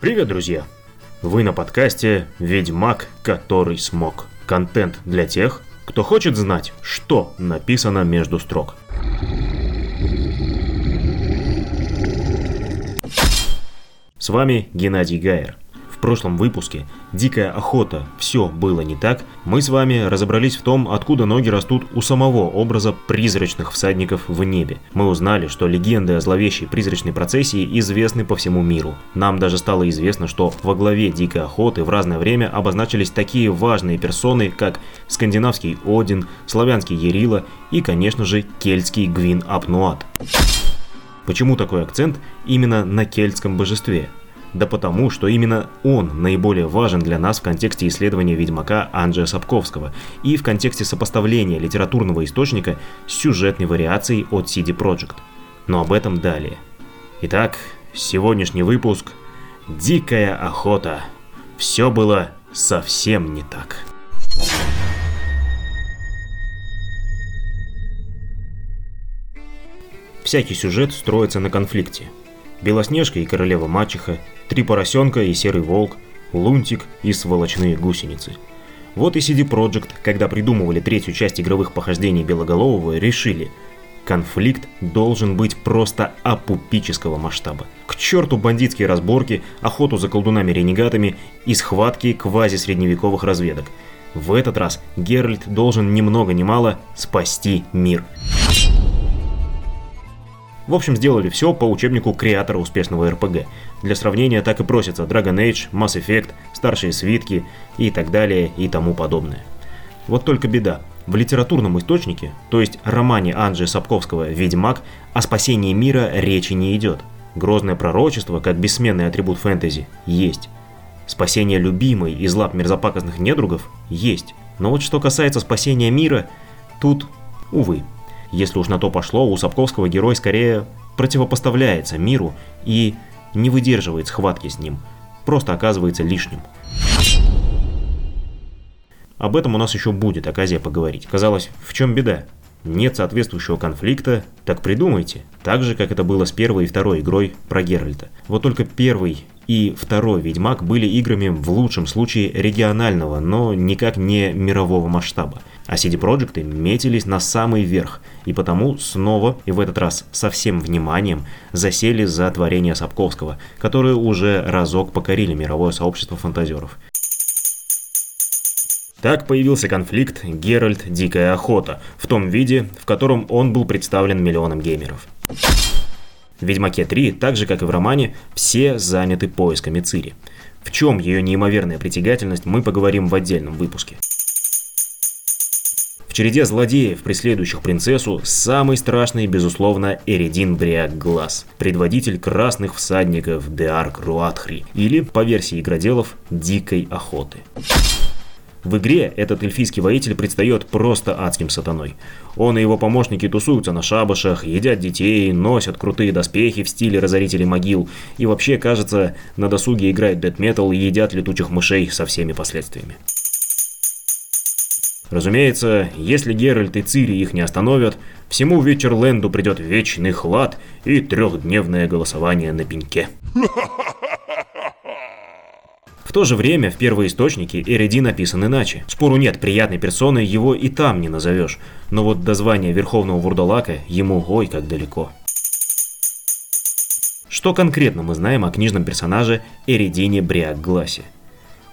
Привет, друзья! Вы на подкасте «Ведьмак, который смог». Контент для тех, кто хочет знать, что написано между строк. С вами Геннадий Гайер – в прошлом выпуске «Дикая охота. Все было не так» мы с вами разобрались в том, откуда ноги растут у самого образа призрачных всадников в небе. Мы узнали, что легенды о зловещей призрачной процессии известны по всему миру. Нам даже стало известно, что во главе «Дикой охоты» в разное время обозначились такие важные персоны, как скандинавский Один, славянский Ерила и, конечно же, кельтский Гвин Апнуат. Почему такой акцент именно на кельтском божестве? Да потому, что именно он наиболее важен для нас в контексте исследования Ведьмака Анджея Сапковского и в контексте сопоставления литературного источника с сюжетной вариацией от CD Projekt. Но об этом далее. Итак, сегодняшний выпуск «Дикая охота». Все было совсем не так. Всякий сюжет строится на конфликте – Белоснежка и королева-мачеха, три поросенка и серый волк, лунтик и сволочные гусеницы. Вот и CD Projekt, когда придумывали третью часть игровых похождений Белоголового, решили – конфликт должен быть просто апупического масштаба. К черту бандитские разборки, охоту за колдунами-ренегатами и схватки квази-средневековых разведок. В этот раз Геральт должен ни много ни мало спасти мир. В общем, сделали все по учебнику креатора успешного РПГ. Для сравнения так и просятся Dragon Age, Mass Effect, старшие свитки и так далее и тому подобное. Вот только беда. В литературном источнике, то есть романе Анджи Сапковского «Ведьмак», о спасении мира речи не идет. Грозное пророчество, как бессменный атрибут фэнтези, есть. Спасение любимой из лап мерзопакостных недругов есть. Но вот что касается спасения мира, тут, увы, если уж на то пошло, у Сапковского герой скорее противопоставляется миру и не выдерживает схватки с ним, просто оказывается лишним. Об этом у нас еще будет оказия поговорить. Казалось, в чем беда? Нет соответствующего конфликта, так придумайте. Так же, как это было с первой и второй игрой про Геральта. Вот только первый и второй Ведьмак были играми в лучшем случае регионального, но никак не мирового масштаба. А CD Projekt метились на самый верх, и потому снова, и в этот раз со всем вниманием, засели за творение Сапковского, которые уже разок покорили мировое сообщество фантазеров. Так появился конфликт Геральт Дикая Охота, в том виде, в котором он был представлен миллионам геймеров. В Ведьмаке 3, так же как и в романе, все заняты поисками Цири. В чем ее неимоверная притягательность, мы поговорим в отдельном выпуске. В череде злодеев, преследующих принцессу, самый страшный, безусловно, Эридин Бриак Глаз, предводитель красных всадников Деарк Руатхри, или, по версии игроделов, Дикой Охоты. В игре этот эльфийский воитель предстает просто адским сатаной. Он и его помощники тусуются на шабашах, едят детей, носят крутые доспехи в стиле разорителей могил и вообще, кажется, на досуге играют дэт метал и едят летучих мышей со всеми последствиями. Разумеется, если Геральт и Цири их не остановят, всему Вечерленду придет вечный хлад и трехдневное голосование на пеньке. В то же время в первоисточнике Эриди написан иначе. Спору нет, приятной персоной его и там не назовешь, но вот до звания Верховного Вурдалака ему ой как далеко. Что конкретно мы знаем о книжном персонаже Эридине Бриак-Гласе?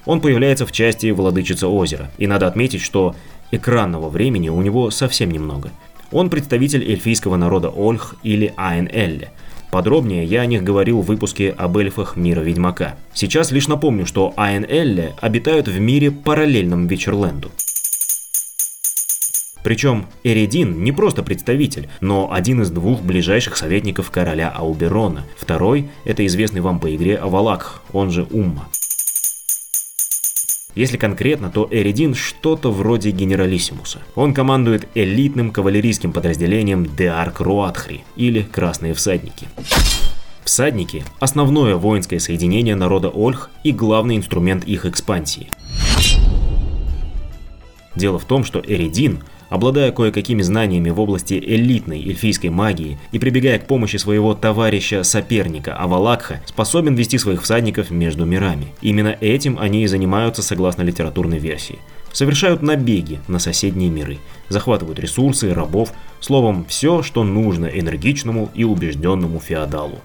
Он появляется в части «Владычица озера», и надо отметить, что экранного времени у него совсем немного. Он представитель эльфийского народа Ольх или Айн-Элле – Подробнее я о них говорил в выпуске об эльфах мира Ведьмака. Сейчас лишь напомню, что Айн Элле обитают в мире параллельном Вечерленду. Причем Эридин не просто представитель, но один из двух ближайших советников короля Ауберона. Второй – это известный вам по игре Авалак, он же Умма. Если конкретно, то Эридин что-то вроде генералиссимуса. Он командует элитным кавалерийским подразделением Деарк Руатхри, или Красные Всадники. Всадники – основное воинское соединение народа Ольх и главный инструмент их экспансии. Дело в том, что Эридин Обладая кое-какими знаниями в области элитной эльфийской магии и прибегая к помощи своего товарища-соперника Авалакха, способен вести своих всадников между мирами. Именно этим они и занимаются согласно литературной версии. Совершают набеги на соседние миры, захватывают ресурсы, рабов, словом, все, что нужно энергичному и убежденному феодалу.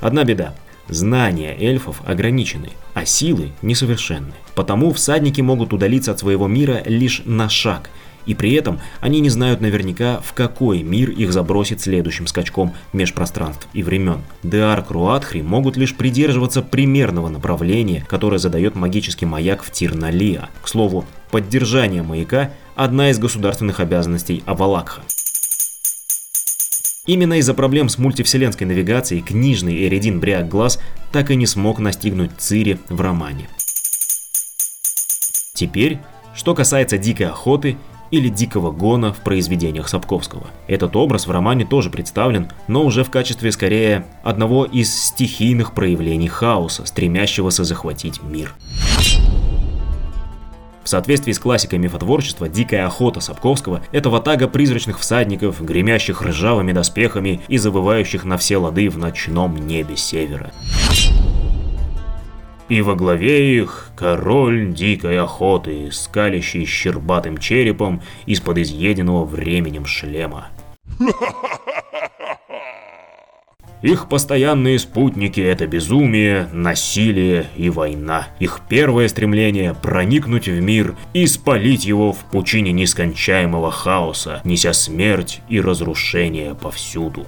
Одна беда. Знания эльфов ограничены, а силы несовершенны. Потому всадники могут удалиться от своего мира лишь на шаг, и при этом они не знают наверняка, в какой мир их забросит следующим скачком межпространств и времен. Деарк Руатхри могут лишь придерживаться примерного направления, которое задает магический маяк в Тирналиа. К слову, поддержание маяка – одна из государственных обязанностей Авалакха. Именно из-за проблем с мультивселенской навигацией книжный Эридин Бриак Глаз так и не смог настигнуть Цири в романе. Теперь, что касается дикой охоты или дикого гона в произведениях Сапковского. Этот образ в романе тоже представлен, но уже в качестве скорее одного из стихийных проявлений хаоса, стремящегося захватить мир. В соответствии с классикой мифотворчества, дикая охота Сапковского – это ватага призрачных всадников, гремящих ржавыми доспехами и забывающих на все лады в ночном небе севера. И во главе их король дикой охоты, скалящий щербатым черепом из-под изъеденного временем шлема. Их постоянные спутники – это безумие, насилие и война. Их первое стремление – проникнуть в мир и спалить его в пучине нескончаемого хаоса, неся смерть и разрушение повсюду.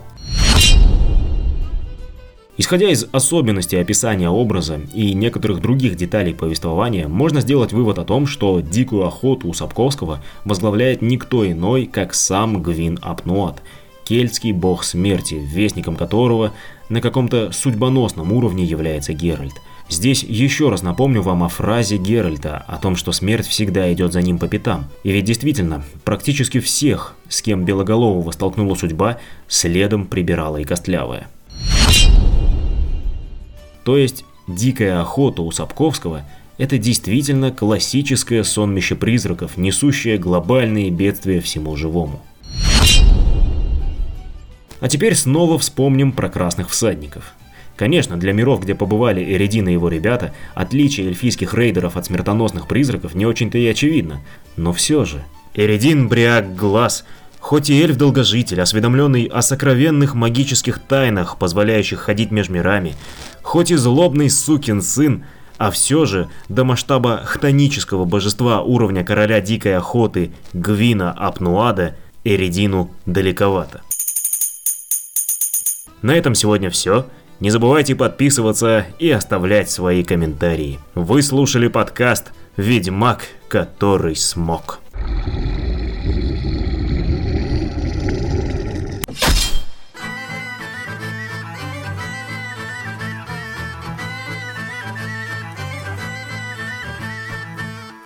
Исходя из особенностей описания образа и некоторых других деталей повествования, можно сделать вывод о том, что дикую охоту у Сапковского возглавляет никто иной, как сам Гвин Апнуат – кельтский бог смерти, вестником которого на каком-то судьбоносном уровне является Геральт. Здесь еще раз напомню вам о фразе Геральта, о том, что смерть всегда идет за ним по пятам. И ведь действительно, практически всех, с кем Белоголового столкнула судьба, следом прибирала и Костлявая. То есть, дикая охота у Сапковского – это действительно классическое сонмище призраков, несущее глобальные бедствия всему живому. А теперь снова вспомним про красных всадников. Конечно, для миров, где побывали Эридин и его ребята, отличие эльфийских рейдеров от смертоносных призраков не очень-то и очевидно. Но все же. Эридин Бриак Глаз, хоть и эльф-долгожитель, осведомленный о сокровенных магических тайнах, позволяющих ходить между мирами, хоть и злобный сукин сын, а все же до масштаба хтонического божества уровня короля дикой охоты Гвина Апнуада Эридину далековато. На этом сегодня все. Не забывайте подписываться и оставлять свои комментарии. Вы слушали подкаст «Ведьмак, который смог».